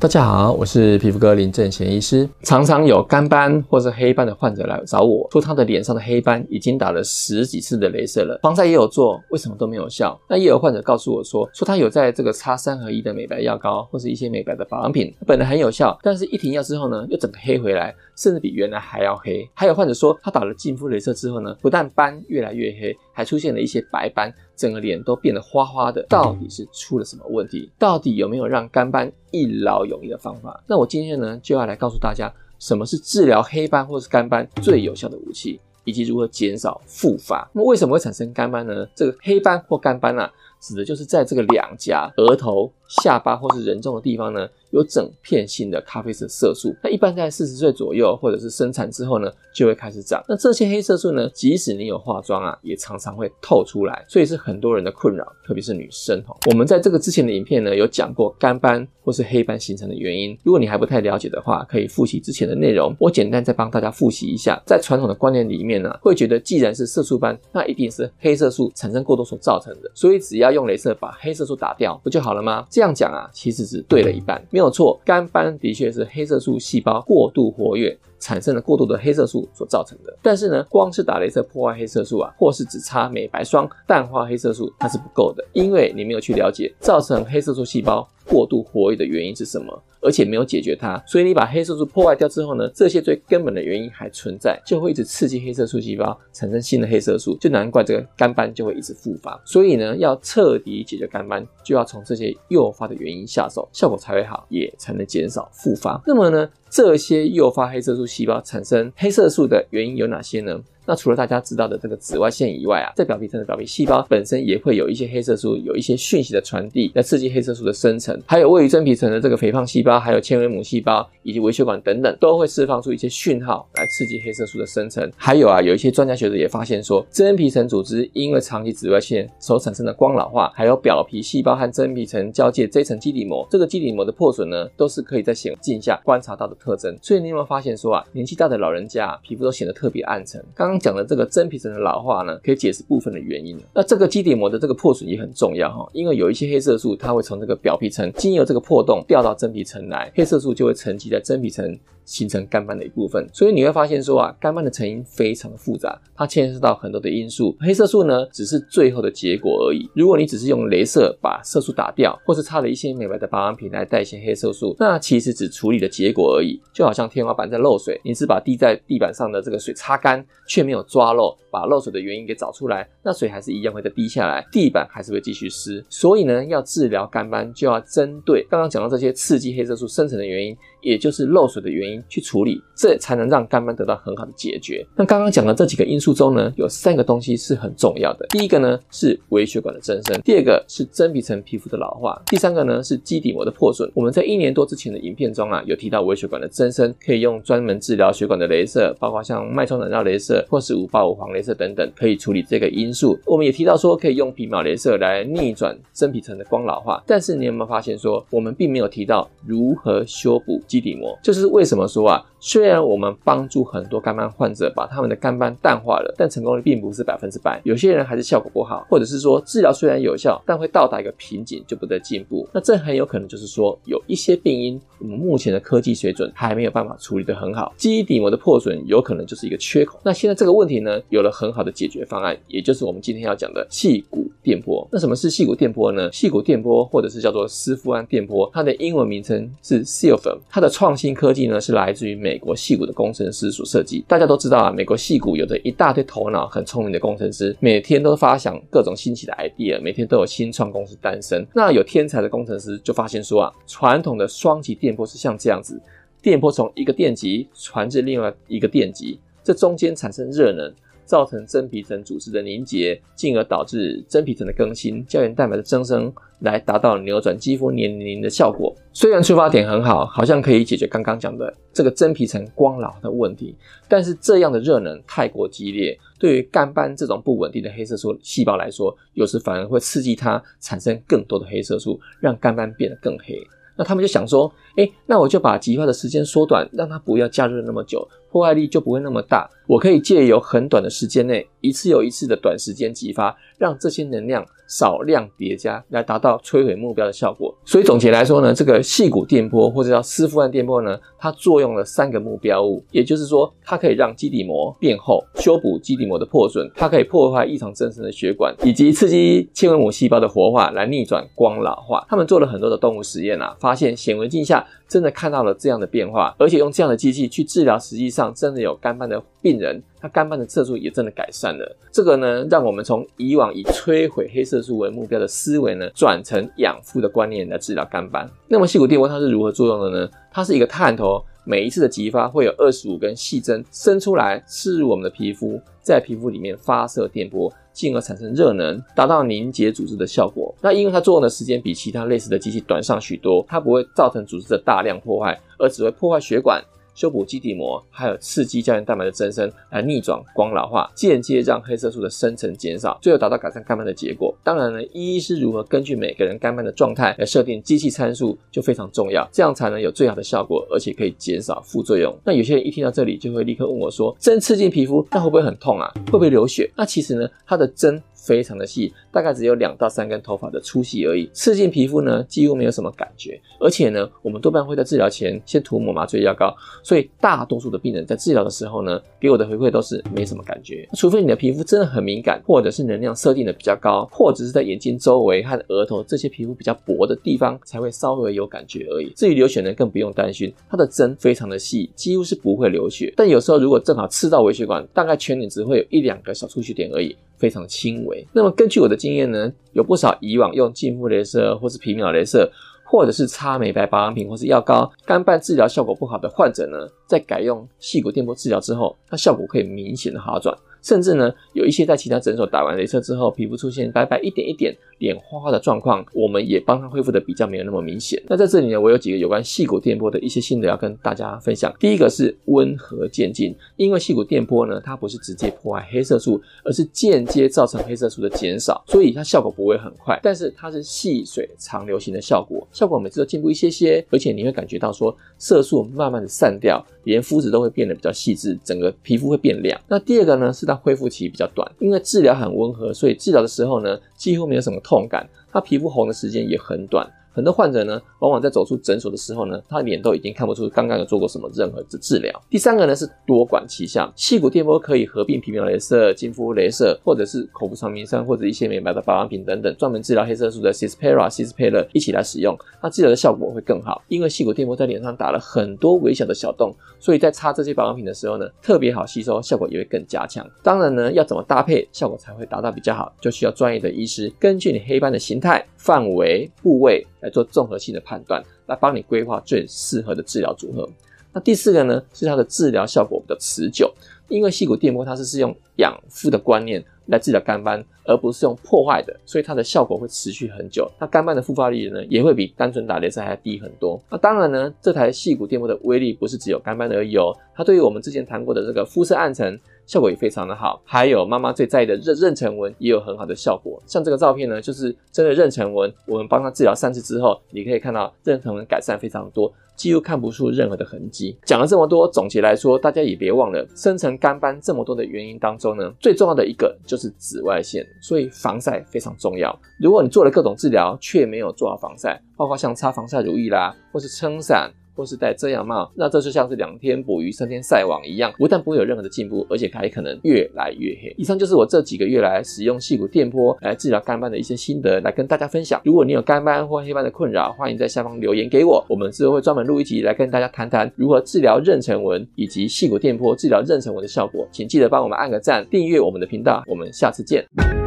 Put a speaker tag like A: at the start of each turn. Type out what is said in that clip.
A: 大家好，我是皮肤科林正贤医师。常常有干斑或是黑斑的患者来找我说，他的脸上的黑斑已经打了十几次的雷射了，防晒也有做，为什么都没有效？那也有患者告诉我说，说他有在这个擦三合一的美白药膏或是一些美白的保养品，本来很有效，但是一停药之后呢，又整个黑回来，甚至比原来还要黑。还有患者说，他打了净肤雷射之后呢，不但斑越来越黑，还出现了一些白斑。整个脸都变得花花的，到底是出了什么问题？到底有没有让干斑一劳永逸的方法？那我今天呢，就要来告诉大家，什么是治疗黑斑或是干斑最有效的武器，以及如何减少复发。那么为什么会产生干斑呢？这个黑斑或干斑啊，指的就是在这个两颊、额头、下巴或是人中的地方呢，有整片性的咖啡色色素，那一般在四十岁左右，或者是生产之后呢，就会开始长。那这些黑色素呢，即使你有化妆啊，也常常会透出来，所以是很多人的困扰，特别是女生哈。我们在这个之前的影片呢，有讲过干斑或是黑斑形成的原因。如果你还不太了解的话，可以复习之前的内容。我简单再帮大家复习一下，在传统的观念里面呢，会觉得既然是色素斑，那一定是黑色素产生过多所造成的，所以只要用镭射把黑色素打掉，不就好了吗？这样讲啊，其实只对了一半，没有错，干斑的确是黑色素细胞过度活跃，产生了过度的黑色素所造成的。但是呢，光是打镭射破坏黑色素啊，或是只擦美白霜淡化黑色素，它是不够的，因为你没有去了解造成黑色素细胞过度活跃的原因是什么。而且没有解决它，所以你把黑色素破坏掉之后呢，这些最根本的原因还存在，就会一直刺激黑色素细胞产生新的黑色素，就难怪这个干斑就会一直复发。所以呢，要彻底解决干斑，就要从这些诱发的原因下手，效果才会好，也才能减少复发。那么呢，这些诱发黑色素细胞产生黑色素的原因有哪些呢？那除了大家知道的这个紫外线以外啊，在表皮层的表皮细胞本身也会有一些黑色素，有一些讯息的传递，来刺激黑色素的生成。还有位于真皮层的这个肥胖细胞，还有纤维母细胞以及微血管等等，都会释放出一些讯号来刺激黑色素的生成。还有啊，有一些专家学者也发现说，真皮层组织因为长期紫外线所产生的光老化，还有表皮细胞和真皮层交界这一层基底膜，这个基底膜的破损呢，都是可以在显微镜下观察到的特征。所以你有没有发现说啊，年纪大的老人家，皮肤都显得特别暗沉？刚刚讲的这个真皮层的老化呢，可以解释部分的原因。那这个基底膜的这个破损也很重要哈，因为有一些黑色素，它会从这个表皮层经由这个破洞掉到真皮层来，黑色素就会沉积在真皮层。形成干斑的一部分，所以你会发现说啊，干斑的成因非常的复杂，它牵涉到很多的因素。黑色素呢，只是最后的结果而已。如果你只是用镭射把色素打掉，或是擦了一些美白的保养品来代谢黑色素，那其实只处理了结果而已。就好像天花板在漏水，你只把滴在地板上的这个水擦干，却没有抓漏，把漏水的原因给找出来，那水还是一样会再滴下来，地板还是会继续湿。所以呢，要治疗干斑，就要针对刚刚讲到这些刺激黑色素生成的原因，也就是漏水的原因。去处理，这才能让干斑得到很好的解决。那刚刚讲的这几个因素中呢，有三个东西是很重要的。第一个呢是微血管的增生，第二个是真皮层皮肤的老化，第三个呢是基底膜的破损。我们在一年多之前的影片中啊，有提到微血管的增生可以用专门治疗血管的镭射，包括像脉冲染料镭射或是五八五黄镭射等等，可以处理这个因素。我们也提到说可以用皮秒镭射来逆转真皮层的光老化，但是你有没有发现说我们并没有提到如何修补基底膜？就是为什么说啊？虽然我们帮助很多肝斑患者把他们的肝斑淡化了，但成功率并不是百分之百。有些人还是效果不好，或者是说治疗虽然有效，但会到达一个瓶颈就不再进步。那这很有可能就是说有一些病因，我们目前的科技水准还没有办法处理得很好。基底膜的破损有可能就是一个缺口。那现在这个问题呢，有了很好的解决方案，也就是我们今天要讲的矽骨电波。那什么是矽骨电波呢？矽骨电波或者是叫做斯夫胺电波，它的英文名称是 Silphin。它的创新科技呢是来自于美国矽谷的工程师所设计。大家都知道啊，美国矽谷有着一大堆头脑很聪明的工程师，每天都发想各种新奇的 idea，每天都有新创公司诞生。那有天才的工程师就发现说啊，传统的双极电波是像这样子，电波从一个电极传至另外一个电极，这中间产生热能。造成真皮层组织的凝结，进而导致真皮层的更新、胶原蛋白的增生，来达到扭转肌肤年龄的效果。虽然出发点很好，好像可以解决刚刚讲的这个真皮层光老的问题，但是这样的热能太过激烈，对于干斑这种不稳定的黑色素细胞来说，有时反而会刺激它产生更多的黑色素，让干斑变得更黑。那他们就想说，诶，那我就把极化的时间缩短，让它不要加热那么久。破坏力就不会那么大。我可以借由很短的时间内，一次又一次的短时间激发，让这些能量少量叠加，来达到摧毁目标的效果。所以总结来说呢，这个细骨电波或者叫斯夫兰电波呢，它作用了三个目标物，也就是说，它可以让基底膜变厚，修补基底膜的破损，它可以破坏异常增生的血管，以及刺激纤维母细胞的活化，来逆转光老化。他们做了很多的动物实验啊，发现显微镜下真的看到了这样的变化，而且用这样的机器去治疗，实际上真的有肝斑的病人，他肝斑的色素也真的改善了。这个呢，让我们从以往以摧毁黑色素为目标的思维呢，转成养肤的观念来治疗肝斑。那么细骨电波它是如何作用的呢？它是一个探头，每一次的激发会有二十五根细针伸出来，刺入我们的皮肤，在皮肤里面发射电波，进而产生热能，达到凝结组织的效果。那因为它作用的时间比其他类似的机器短上许多，它不会造成组织的大量破坏，而只会破坏血管。修补基底膜，还有刺激胶原蛋白的增生，来逆转光老化，间接让黑色素的生成减少，最后达到改善肝斑的结果。当然呢，医师如何根据每个人肝斑的状态来设定机器参数就非常重要，这样才能有最好的效果，而且可以减少副作用。那有些人一听到这里就会立刻问我说：针刺进皮肤，那会不会很痛啊？会不会流血？那其实呢，它的针。非常的细，大概只有两到三根头发的粗细而已。刺进皮肤呢，几乎没有什么感觉。而且呢，我们多半会在治疗前先涂抹麻醉药膏，所以大多数的病人在治疗的时候呢，给我的回馈都是没什么感觉。除非你的皮肤真的很敏感，或者是能量设定的比较高，或者是在眼睛周围和额头这些皮肤比较薄的地方才会稍微有感觉而已。至于流血呢，更不用担心，它的针非常的细，几乎是不会流血。但有时候如果正好刺到微血管，大概全脸只会有一两个小出血点而已。非常轻微。那么根据我的经验呢，有不少以往用净肤镭射或是皮秒镭射，或者是擦美白保养品或是药膏，干斑治疗效果不好的患者呢，在改用细骨电波治疗之后，它效果可以明显的好转。甚至呢，有一些在其他诊所打完镭射之后，皮肤出现白白一点一点、脸花花的状况，我们也帮他恢复的比较没有那么明显。那在这里呢，我有几个有关细骨电波的一些心得要跟大家分享。第一个是温和渐进，因为细骨电波呢，它不是直接破坏黑色素，而是间接造成黑色素的减少，所以它效果不会很快，但是它是细水长流型的效果，效果每次都进步一些些，而且你会感觉到说色素慢慢的散掉，连肤质都会变得比较细致，整个皮肤会变亮。那第二个呢，是恢复期比较短，因为治疗很温和，所以治疗的时候呢，几乎没有什么痛感，他皮肤红的时间也很短。很多患者呢，往往在走出诊所的时候呢，他脸都已经看不出刚刚有做过什么任何的治疗。第三个呢是多管齐下，细骨电波可以合并皮秒雷射、净肤雷射，或者是口服长明山或者一些美白的保养品等等，专门治疗黑色素的 cispera cispera 一起来使用，它治疗的效果会更好。因为细骨电波在脸上打了很多微小的小洞，所以在擦这些保养品的时候呢，特别好吸收，效果也会更加强。当然呢，要怎么搭配效果才会达到比较好，就需要专业的医师根据你黑斑的形态、范围、部位。来做综合性的判断，来帮你规划最适合的治疗组合。那第四个呢，是它的治疗效果比较持久，因为细骨电波它是是用养肤的观念来治疗肝斑，而不是用破坏的，所以它的效果会持续很久。那肝斑的复发率呢，也会比单纯打雷射还要低很多。那当然呢，这台细骨电波的威力不是只有肝斑而已哦，它对于我们之前谈过的这个肤色暗沉。效果也非常的好，还有妈妈最在意的妊妊娠纹也有很好的效果。像这个照片呢，就是真的妊娠纹，我们帮她治疗三次之后，你可以看到妊娠纹改善非常多，几乎看不出任何的痕迹。讲了这么多，总结来说，大家也别忘了，深层干斑这么多的原因当中呢，最重要的一个就是紫外线，所以防晒非常重要。如果你做了各种治疗却没有做好防晒，包括像擦防晒乳液啦，或是撑伞。或是戴遮阳帽，那这就像是两天捕鱼三天晒网一样，不但不会有任何的进步，而且还可能越来越黑。以上就是我这几个月来使用细骨电波来治疗肝斑的一些心得，来跟大家分享。如果你有肝斑或黑斑的困扰，欢迎在下方留言给我，我们之后会专门录一集来跟大家谈谈如何治疗妊娠纹以及细骨电波治疗妊娠纹的效果。请记得帮我们按个赞，订阅我们的频道，我们下次见。